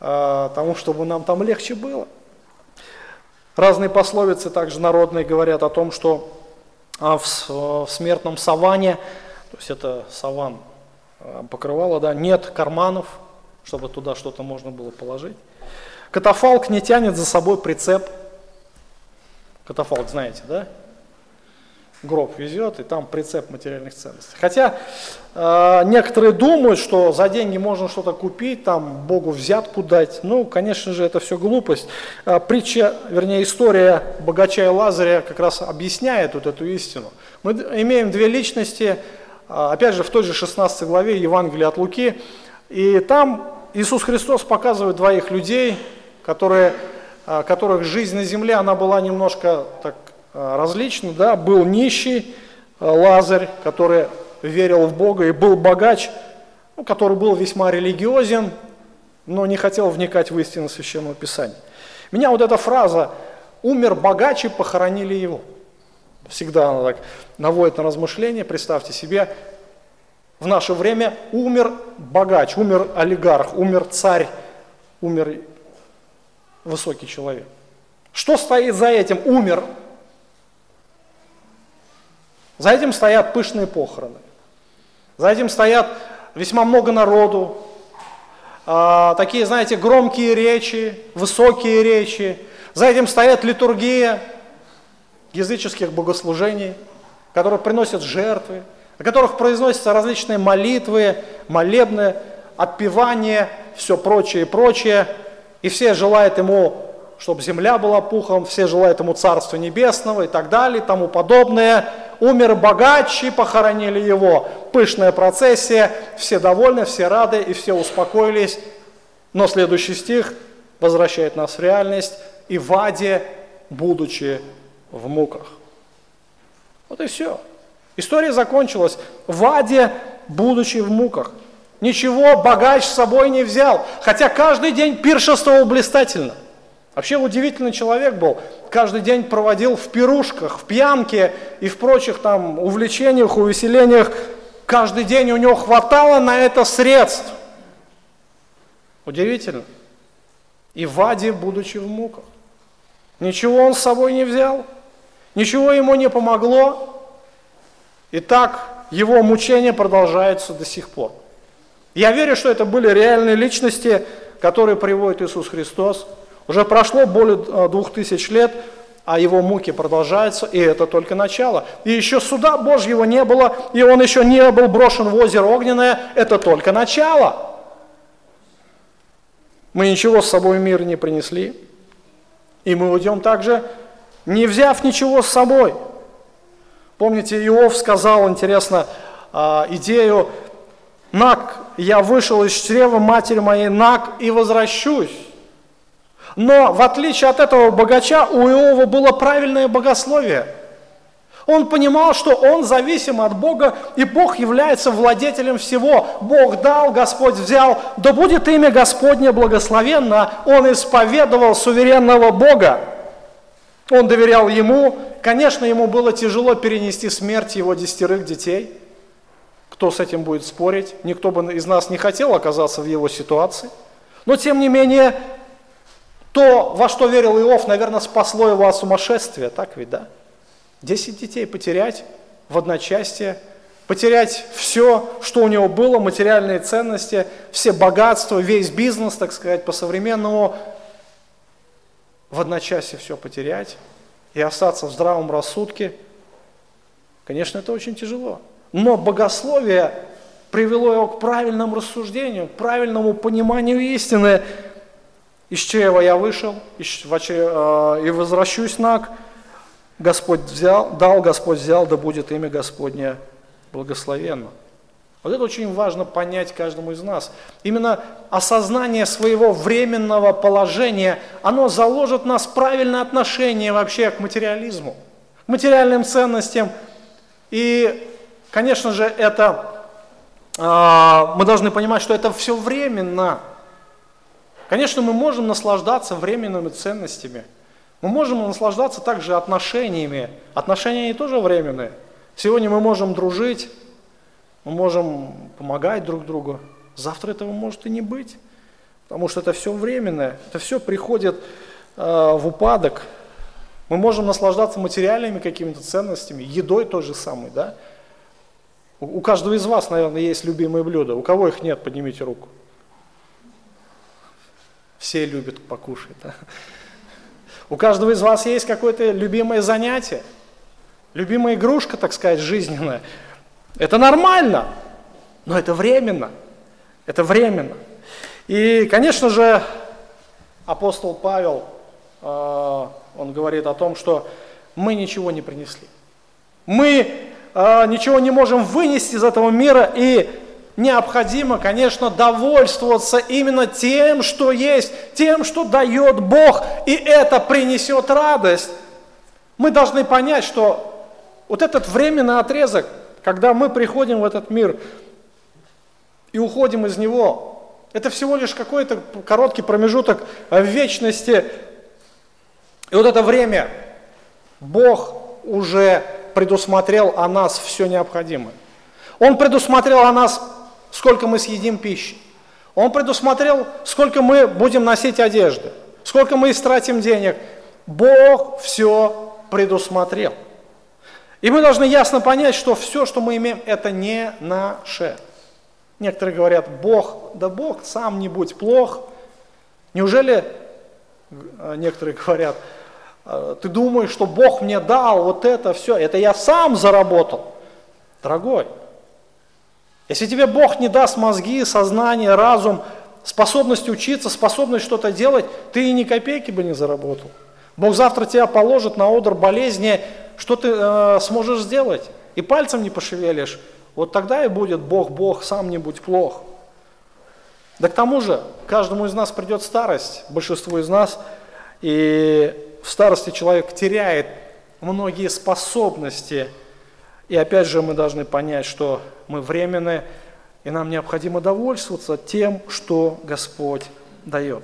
э, тому, чтобы нам там легче было. Разные пословицы также народные говорят о том, что э, в, в смертном саване, то есть это саван э, покрывало, да, нет карманов, чтобы туда что-то можно было положить. Катафалк не тянет за собой прицеп. Катафалк, знаете, да? гроб везет, и там прицеп материальных ценностей. Хотя э, некоторые думают, что за деньги можно что-то купить, там Богу взятку дать. Ну, конечно же, это все глупость. Э, притча, вернее, история богача и Лазаря как раз объясняет вот эту истину. Мы имеем две личности, э, опять же, в той же 16 главе Евангелия от Луки, и там Иисус Христос показывает двоих людей, которые, э, которых жизнь на земле, она была немножко так Э, различны, да, был нищий э, Лазарь, который верил в Бога, и был богач, ну, который был весьма религиозен, но не хотел вникать в истину Священного Писания. Меня вот эта фраза «умер богач и похоронили его». Всегда она так наводит на размышления. Представьте себе, в наше время умер богач, умер олигарх, умер царь, умер высокий человек. Что стоит за этим? Умер за этим стоят пышные похороны. За этим стоят весьма много народу, э, такие, знаете, громкие речи, высокие речи. За этим стоят литургия языческих богослужений, которые приносят жертвы, на которых произносятся различные молитвы, молебны, отпевания, все прочее и прочее. И все желают ему, чтобы земля была пухом, все желают ему Царства Небесного и так далее, и тому подобное умер богач и похоронили его. Пышная процессия, все довольны, все рады и все успокоились. Но следующий стих возвращает нас в реальность. И в аде, будучи в муках. Вот и все. История закончилась. В аде, будучи в муках. Ничего богач с собой не взял, хотя каждый день пиршествовал блистательно – Вообще удивительный человек был. Каждый день проводил в пирушках, в пьянке и в прочих там увлечениях, увеселениях. Каждый день у него хватало на это средств. Удивительно. И в аде, будучи в муках. Ничего он с собой не взял, ничего ему не помогло. И так его мучения продолжаются до сих пор. Я верю, что это были реальные личности, которые приводит Иисус Христос – уже прошло более э, двух тысяч лет, а его муки продолжаются, и это только начало. И еще суда Божьего не было, и он еще не был брошен в озеро огненное, это только начало. Мы ничего с собой в мир не принесли, и мы уйдем также, не взяв ничего с собой. Помните, Иов сказал, интересно, а, идею, «Нак, я вышел из чрева матери моей, нак, и возвращусь». Но в отличие от этого богача, у Иова было правильное богословие. Он понимал, что он зависим от Бога, и Бог является владетелем всего. Бог дал, Господь взял, да будет имя Господне благословенно. Он исповедовал суверенного Бога. Он доверял Ему. Конечно, ему было тяжело перенести смерть его десятерых детей. Кто с этим будет спорить? Никто бы из нас не хотел оказаться в его ситуации. Но тем не менее, то, во что верил Иов, наверное, спасло его от сумасшествия, так ведь, да? Десять детей потерять в одночасье, потерять все, что у него было, материальные ценности, все богатства, весь бизнес, так сказать, по-современному, в одночасье все потерять и остаться в здравом рассудке, конечно, это очень тяжело. Но богословие привело его к правильному рассуждению, к правильному пониманию истины, из чрева я вышел, э, и возвращусь наг. Господь взял, дал, Господь взял, да будет имя Господне благословенно. Вот это очень важно понять каждому из нас. Именно осознание своего временного положения, оно заложит нас правильное отношение вообще к материализму, к материальным ценностям. И, конечно же, это а, мы должны понимать, что это все временно. Конечно, мы можем наслаждаться временными ценностями. Мы можем наслаждаться также отношениями. Отношения они тоже временные. Сегодня мы можем дружить, мы можем помогать друг другу. Завтра этого может и не быть, потому что это все временное, это все приходит э, в упадок. Мы можем наслаждаться материальными какими-то ценностями, едой той же самой, да? У, каждого из вас, наверное, есть любимые блюда. У кого их нет, поднимите руку. Все любят покушать, да? У каждого из вас есть какое-то любимое занятие, любимая игрушка, так сказать, жизненная. Это нормально, но это временно. Это временно. И, конечно же, апостол Павел, э, он говорит о том, что мы ничего не принесли. Мы ничего не можем вынести из этого мира, и необходимо, конечно, довольствоваться именно тем, что есть, тем, что дает Бог, и это принесет радость. Мы должны понять, что вот этот временный отрезок, когда мы приходим в этот мир и уходим из него, это всего лишь какой-то короткий промежуток в вечности. И вот это время Бог уже предусмотрел о нас все необходимое. Он предусмотрел о нас сколько мы съедим пищи. Он предусмотрел, сколько мы будем носить одежды, сколько мы истратим денег. Бог все предусмотрел. И мы должны ясно понять, что все, что мы имеем, это не наше. Некоторые говорят, Бог, да Бог сам не будь плох. Неужели, э, некоторые говорят, «Э, ты думаешь, что Бог мне дал вот это все, это я сам заработал. Дорогой, если тебе Бог не даст мозги, сознание, разум, способность учиться, способность что-то делать, ты и ни копейки бы не заработал. Бог завтра тебя положит на одр болезни, что ты э, сможешь сделать? И пальцем не пошевелишь. Вот тогда и будет Бог, Бог, сам не будь плох. Да к тому же, каждому из нас придет старость, большинству из нас, и в старости человек теряет многие способности, и опять же мы должны понять, что мы временные, и нам необходимо довольствоваться тем, что Господь дает.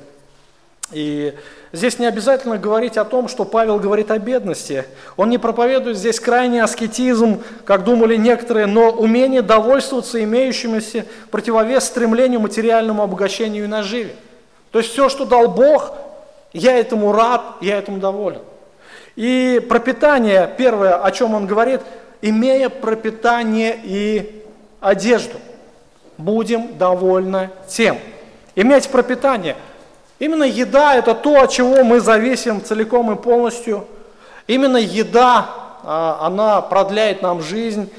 И здесь не обязательно говорить о том, что Павел говорит о бедности. Он не проповедует здесь крайний аскетизм, как думали некоторые, но умение довольствоваться имеющимися противовес стремлению материальному обогащению и наживе. То есть все, что дал Бог, я этому рад, я этому доволен. И пропитание, первое, о чем он говорит – имея пропитание и одежду, будем довольны тем. Иметь пропитание. Именно еда – это то, от чего мы зависим целиком и полностью. Именно еда, а, она продляет нам жизнь.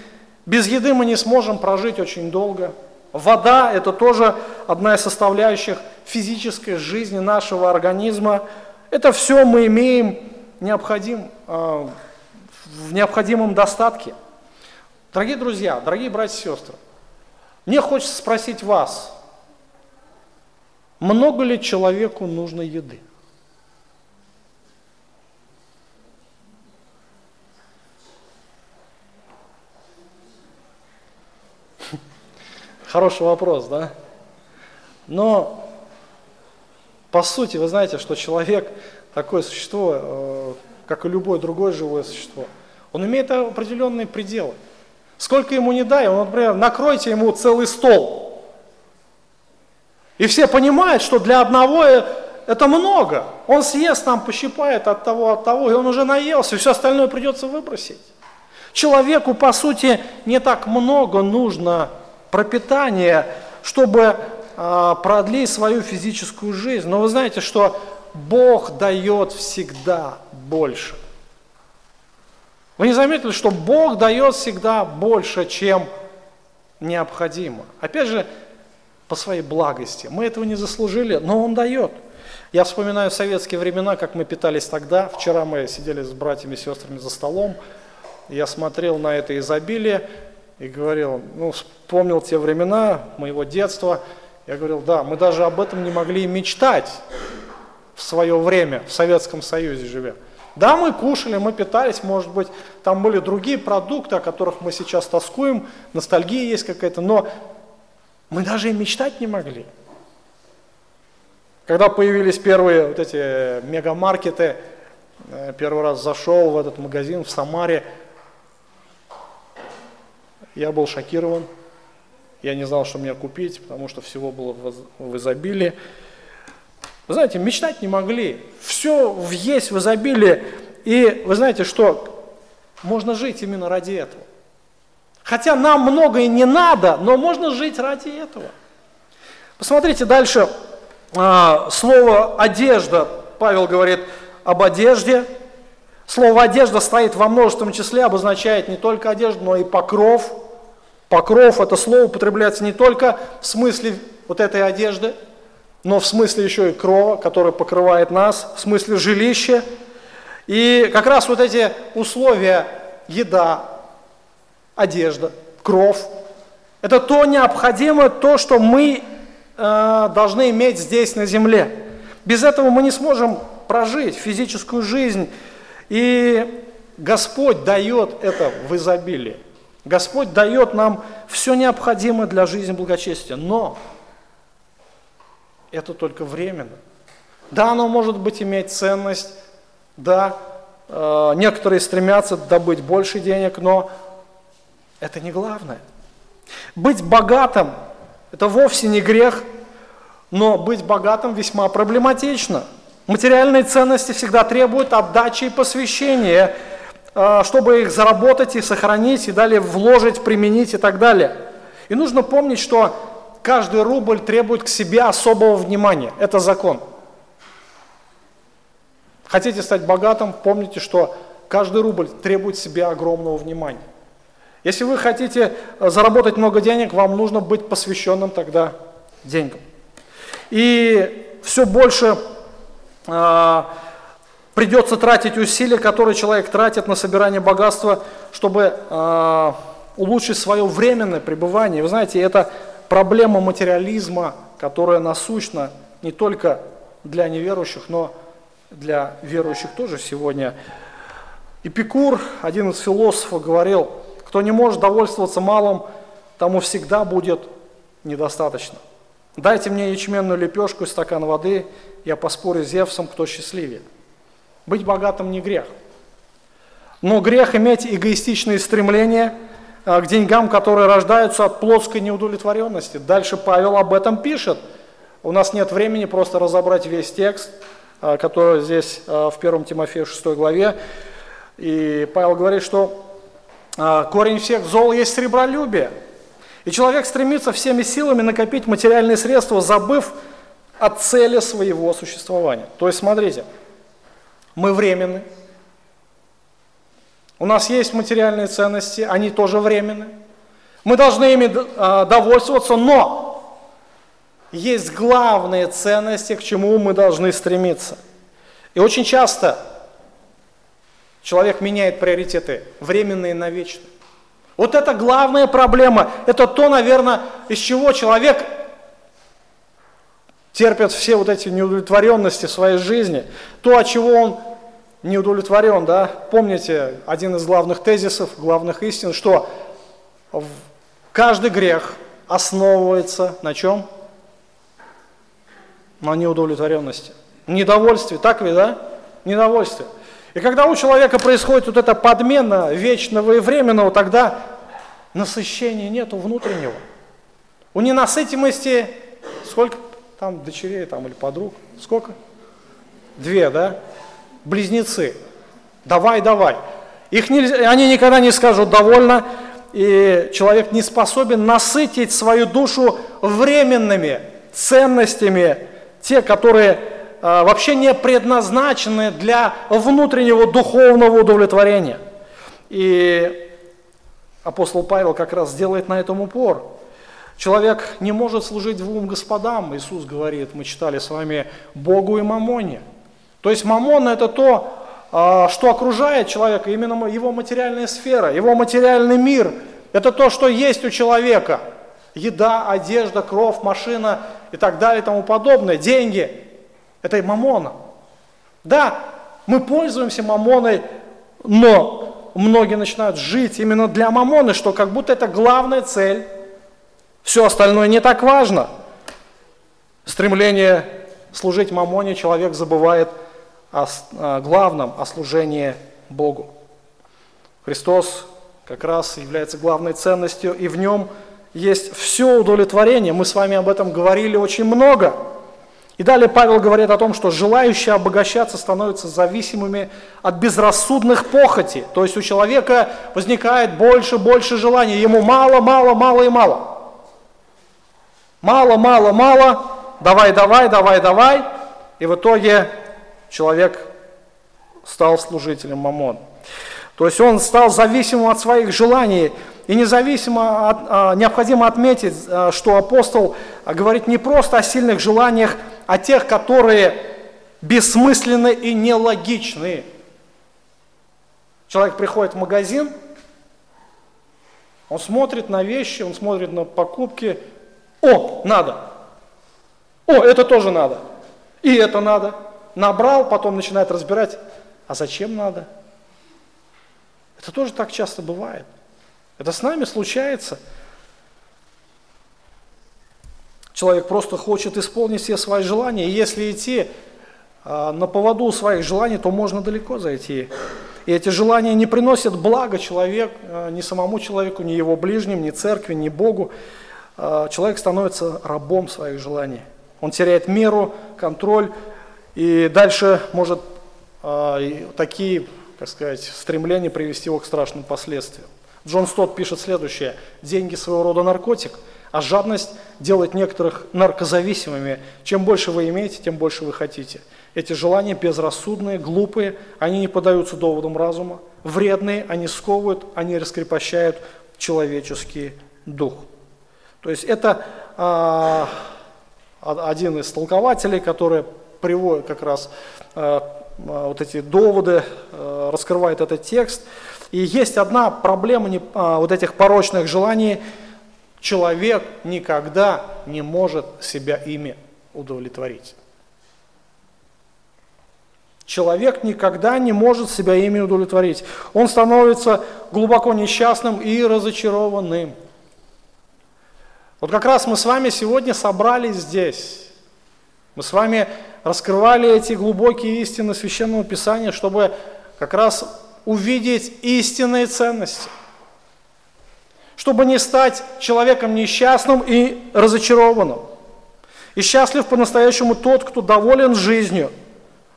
Без еды мы не сможем прожить очень долго. Вода – это тоже одна из составляющих физической жизни нашего организма. Это все мы имеем необходим, а, в необходимом достатке. Дорогие друзья, дорогие братья и сестры, мне хочется спросить вас, много ли человеку нужно еды? Хороший вопрос, да? Но по сути, вы знаете, что человек такое существо, э, как и любое другое живое существо, он имеет определенные пределы. Сколько ему не дай, он, например, накройте ему целый стол. И все понимают, что для одного это много. Он съест там, пощипает от того, от того, и он уже наелся, и все остальное придется выбросить. Человеку, по сути, не так много нужно пропитания, чтобы э, продлить свою физическую жизнь. Но вы знаете, что Бог дает всегда больше. Вы не заметили, что Бог дает всегда больше, чем необходимо. Опять же, по своей благости. Мы этого не заслужили, но Он дает. Я вспоминаю советские времена, как мы питались тогда. Вчера мы сидели с братьями и сестрами за столом. Я смотрел на это изобилие и говорил, ну, вспомнил те времена моего детства. Я говорил, да, мы даже об этом не могли мечтать в свое время, в Советском Союзе живя. Да, мы кушали, мы питались, может быть, там были другие продукты, о которых мы сейчас тоскуем, ностальгия есть какая-то, но мы даже и мечтать не могли. Когда появились первые вот эти мегамаркеты, э, первый раз зашел в этот магазин в Самаре, Я был шокирован. Я не знал, что мне купить, потому что всего было в изобилии. Вы знаете, мечтать не могли. Все есть в изобилии. И вы знаете, что можно жить именно ради этого. Хотя нам многое не надо, но можно жить ради этого. Посмотрите дальше. А, слово «одежда». Павел говорит об одежде. Слово «одежда» стоит во множественном числе, обозначает не только одежду, но и покров. Покров – это слово употребляется не только в смысле вот этой одежды, но в смысле еще и крова, которая покрывает нас, в смысле жилища. И как раз вот эти условия – еда, одежда, кров – это то необходимое, то, что мы э, должны иметь здесь на земле. Без этого мы не сможем прожить физическую жизнь. И Господь дает это в изобилии. Господь дает нам все необходимое для жизни благочестия. Но это только временно. Да, оно может быть иметь ценность, да, э, некоторые стремятся добыть больше денег, но это не главное. Быть богатым – это вовсе не грех, но быть богатым весьма проблематично. Материальные ценности всегда требуют отдачи и посвящения, чтобы их заработать и сохранить, и далее вложить, применить и так далее. И нужно помнить, что каждый рубль требует к себе особого внимания. Это закон. Хотите стать богатым, помните, что каждый рубль требует себе огромного внимания. Если вы хотите э, заработать много денег, вам нужно быть посвященным тогда деньгам. И все больше э, придется тратить усилия, которые человек тратит на собирание богатства, чтобы э, улучшить свое временное пребывание. Вы знаете, это проблема материализма, которая насущна не только для неверующих, но для верующих тоже сегодня. Эпикур, один из философов, говорил, кто не может довольствоваться малым, тому всегда будет недостаточно. Дайте мне ячменную лепешку и стакан воды, я поспорю с Зевсом, кто счастливее. Быть богатым не грех. Но грех иметь эгоистичные стремления а, к деньгам, которые рождаются от плотской неудовлетворенности. Дальше Павел об этом пишет. У нас нет времени просто разобрать весь текст, а, который здесь а, в 1 Тимофею 6 главе. И Павел говорит, что корень всех зол есть сребролюбие. И человек стремится всеми силами накопить материальные средства, забыв о цели своего существования. То есть, смотрите, мы временны, у нас есть материальные ценности, они тоже временны. Мы должны ими а, довольствоваться, но есть главные ценности, к чему мы должны стремиться. И очень часто Человек меняет приоритеты, временные на вечные. Вот это главная проблема. Это то, наверное, из чего человек терпит все вот эти неудовлетворенности своей жизни. То, от чего он не удовлетворен, да. Помните один из главных тезисов, главных истин, что каждый грех основывается на чем? На неудовлетворенности. Недовольстве, так ведь, да? Недовольстве. И когда у человека происходит вот эта подмена вечного и временного, тогда насыщения нету внутреннего. У ненасытимости сколько там дочерей там или подруг? Сколько? Две, да? Близнецы. Давай, давай. Их нельзя, они никогда не скажут довольно, и человек не способен насытить свою душу временными ценностями, те, которые а, вообще не предназначены для внутреннего духовного удовлетворения. И апостол Павел как раз делает на этом упор. Человек не может служить двум господам, Иисус говорит, мы читали с вами, Богу и Мамоне. То есть Мамон это то, а, что окружает человека, именно его материальная сфера, его материальный мир. Это то, что есть у человека. Еда, одежда, кровь, машина и так далее и тому подобное, деньги. Это и мамона. Да, мы пользуемся мамоной, но многие начинают жить именно для мамоны, что как будто это главная цель. Все остальное не так важно. Стремление служить мамоне человек забывает о, главном, о служении Богу. Христос как раз является главной ценностью, и в нем есть все удовлетворение. Мы с вами об этом говорили очень много. И далее Павел говорит о том, что желающие обогащаться становятся зависимыми от безрассудных похотей. То есть у человека возникает больше, больше желаний. Ему мало, мало, мало и мало. Мало, мало, мало, давай, давай, давай, давай. И в итоге человек стал служителем Мамон. То есть он стал зависимым от своих желаний. И независимо от, а, необходимо отметить, а, что апостол говорит не просто о сильных желаниях, а тех, которые бессмысленны и нелогичны. Человек приходит в магазин, он смотрит на вещи, он смотрит на покупки. О, надо. О, это тоже надо. И это надо. Набрал, потом начинает разбирать. А зачем надо? Это тоже так часто бывает. Это с нами случается. Человек просто хочет исполнить все свои желания, и если идти а, на поводу своих желаний, то можно далеко зайти. И эти желания не приносят блага человек, а, ни самому человеку, ни его ближним, ни церкви, ни Богу. А, человек становится рабом своих желаний. Он теряет меру, контроль, и дальше может такие, как сказать, стремления привести его к страшным последствиям. Джон Стот пишет следующее. Деньги своего рода наркотик, а жадность делает некоторых наркозависимыми. Чем больше вы имеете, тем больше вы хотите. Эти желания безрассудные, глупые, они не поддаются доводам разума. Вредные, они сковывают, они раскрепощают человеческий дух. То есть это а, один из толкователей, который приводит как раз а, а вот эти доводы, раскрывает этот текст. И есть одна проблема вот этих порочных желаний. Человек никогда не может себя ими удовлетворить. Человек никогда не может себя ими удовлетворить. Он становится глубоко несчастным и разочарованным. Вот как раз мы с вами сегодня собрались здесь. Мы с вами раскрывали эти глубокие истины Священного Писания, чтобы как раз увидеть истинные ценности, чтобы не стать человеком несчастным и разочарованным. И счастлив по-настоящему тот, кто доволен жизнью,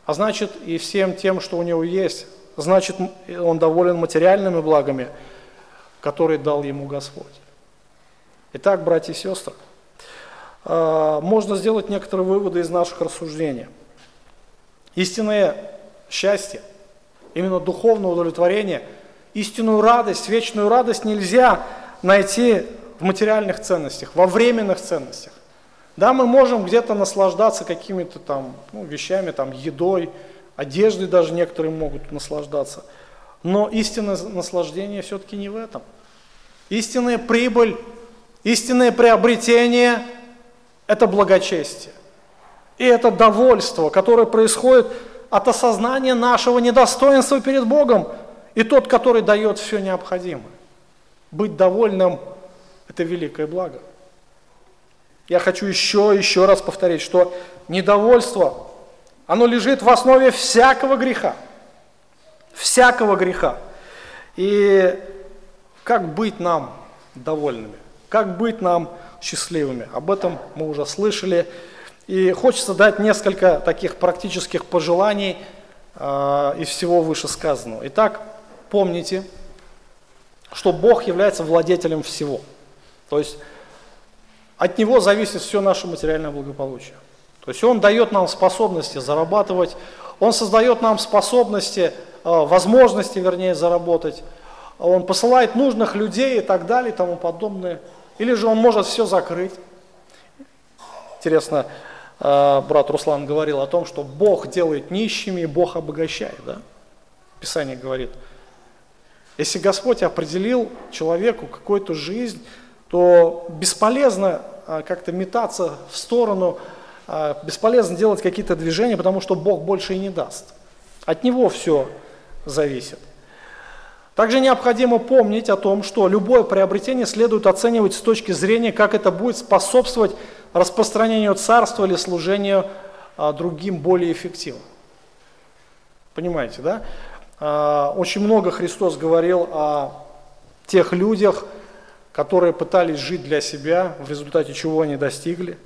а значит и всем тем, что у него есть. Значит, он доволен материальными благами, которые дал ему Господь. Итак, братья и сестры, а, можно сделать некоторые выводы из наших рассуждений. Истинное счастье – именно духовное удовлетворение, истинную радость, вечную радость нельзя найти в материальных ценностях, во временных ценностях. Да, мы можем где-то наслаждаться какими-то там ну, вещами, там, едой, одеждой даже некоторые могут наслаждаться. Но истинное наслаждение все-таки не в этом. Истинная прибыль, истинное приобретение – это благочестие. И это довольство, которое происходит от осознания нашего недостоинства перед Богом и тот, который дает все необходимое. Быть довольным – это великое благо. Я хочу еще, еще раз повторить, что недовольство, оно лежит в основе всякого греха. Всякого греха. И как быть нам довольными? Как быть нам счастливыми? Об этом мы уже слышали. И хочется дать несколько таких практических пожеланий э, из всего вышесказанного. Итак, помните, что Бог является владетелем всего. То есть от Него зависит все наше материальное благополучие. То есть Он дает нам способности зарабатывать, Он создает нам способности, э, возможности, вернее, заработать. Он посылает нужных людей и так далее и тому подобное. Или же Он может все закрыть. Интересно, а, брат Руслан говорил о том, что Бог делает нищими Бог обогащает. Да? Писание говорит, если Господь определил человеку какую-то жизнь, то бесполезно а, как-то метаться в сторону, а, бесполезно делать какие-то движения, потому что Бог больше и не даст. От Него все зависит. Также необходимо помнить о том, что любое приобретение следует оценивать с точки зрения, как это будет способствовать распространению царства или служению а, другим более эффективно. Понимаете, да? А, очень много Христос говорил о тех людях, которые пытались жить для себя, в результате чего они достигли.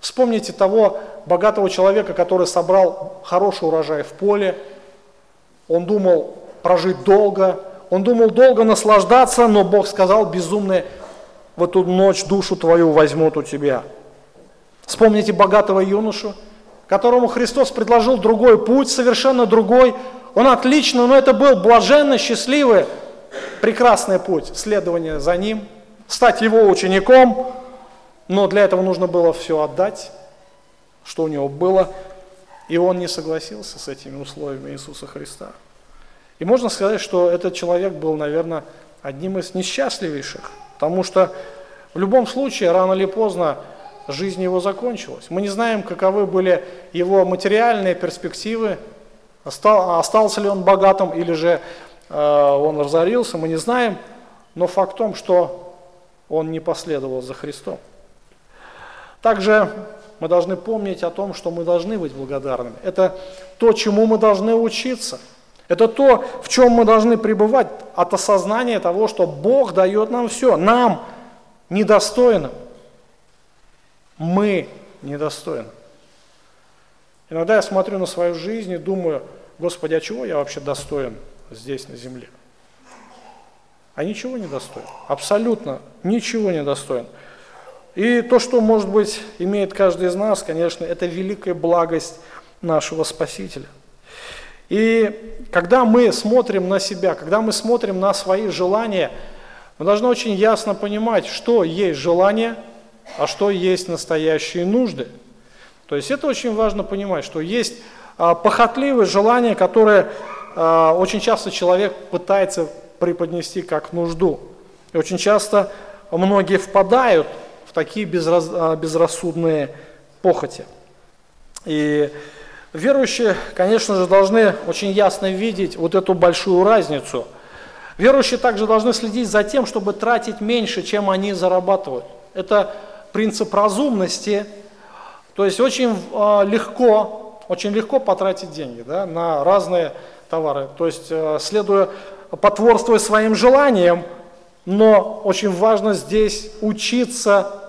Вспомните того богатого человека, который собрал хороший урожай в поле. Он думал прожить долго, он думал долго наслаждаться, но Бог сказал, безумный, в эту ночь душу твою возьмут у тебя. Вспомните богатого юношу, которому Христос предложил другой путь, совершенно другой. Он отлично, но это был блаженный, счастливый, прекрасный путь, следование за ним, стать его учеником, но для этого нужно было все отдать, что у него было, и он не согласился с этими условиями Иисуса Христа. И можно сказать, что этот человек был, наверное, одним из несчастливейших, потому что в любом случае, рано или поздно, жизнь его закончилась. Мы не знаем, каковы были его материальные перспективы, остался ли он богатым или же э, он разорился, мы не знаем, но факт в том, что он не последовал за Христом. Также мы должны помнить о том, что мы должны быть благодарными. Это то, чему мы должны учиться. Это то, в чем мы должны пребывать от осознания того, что Бог дает нам все. Нам, недостойным. Мы недостойны. Иногда я смотрю на свою жизнь и думаю, Господи, а чего я вообще достоин здесь, на земле? А ничего не достоин. Абсолютно ничего не достоин. И то, что, может быть, имеет каждый из нас, конечно, это великая благость нашего Спасителя. И когда мы смотрим на себя, когда мы смотрим на свои желания, мы должны очень ясно понимать, что есть желание, а что есть настоящие нужды. То есть это очень важно понимать, что есть а, похотливые желания, которые а, очень часто человек пытается преподнести как нужду. И очень часто многие впадают такие безраз, а, безрассудные похоти. И верующие, конечно же, должны очень ясно видеть вот эту большую разницу. Верующие также должны следить за тем, чтобы тратить меньше, чем они зарабатывают. Это принцип разумности. То есть очень э, легко, очень легко потратить деньги да, на разные товары. То есть э, следуя, потворствуя своим желаниям, но очень важно здесь учиться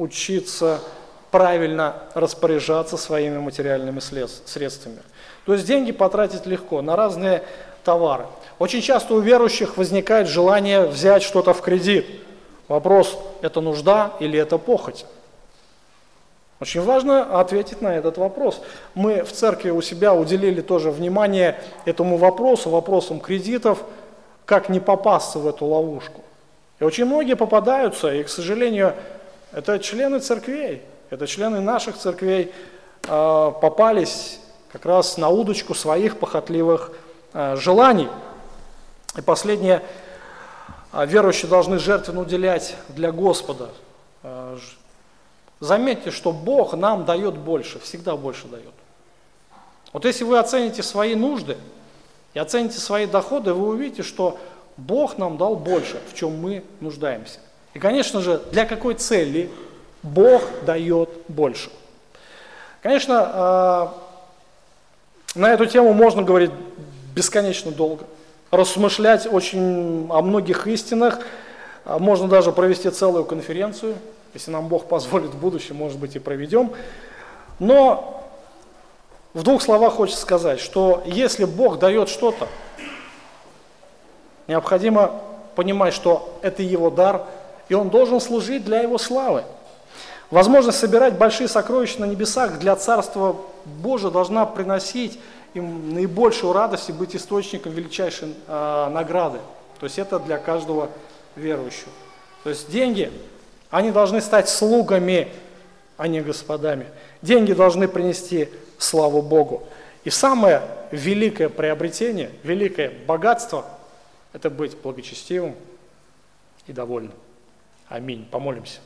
учиться правильно распоряжаться своими материальными средствами. То есть деньги потратить легко на разные товары. Очень часто у верующих возникает желание взять что-то в кредит. Вопрос, это нужда или это похоть? Очень важно ответить на этот вопрос. Мы в церкви у себя уделили тоже внимание этому вопросу, вопросам кредитов, как не попасться в эту ловушку. И очень многие попадаются, и, к сожалению, это члены церквей, это члены наших церквей э, попались как раз на удочку своих похотливых э, желаний. И последнее, э, верующие должны жертвенно уделять для Господа. Заметьте, что Бог нам дает больше, всегда больше дает. Вот если вы оцените свои нужды и оцените свои доходы, вы увидите, что Бог нам дал больше, в чем мы нуждаемся. И, конечно же, для какой цели Бог дает больше. Конечно, а, на эту тему можно говорить бесконечно долго, рассмышлять очень о многих истинах, а, можно даже провести целую конференцию, если нам Бог позволит в будущем, может быть, и проведем. Но в двух словах хочется сказать, что если Бог дает что-то, необходимо понимать, что это Его дар – и он должен служить для его славы. Возможность собирать большие сокровища на небесах для Царства Божия должна приносить им наибольшую радость и быть источником величайшей э, награды. То есть это для каждого верующего. То есть деньги, они должны стать слугами, а не господами. Деньги должны принести славу Богу. И самое великое приобретение, великое богатство – это быть благочестивым и довольным. Аминь. Помолимся.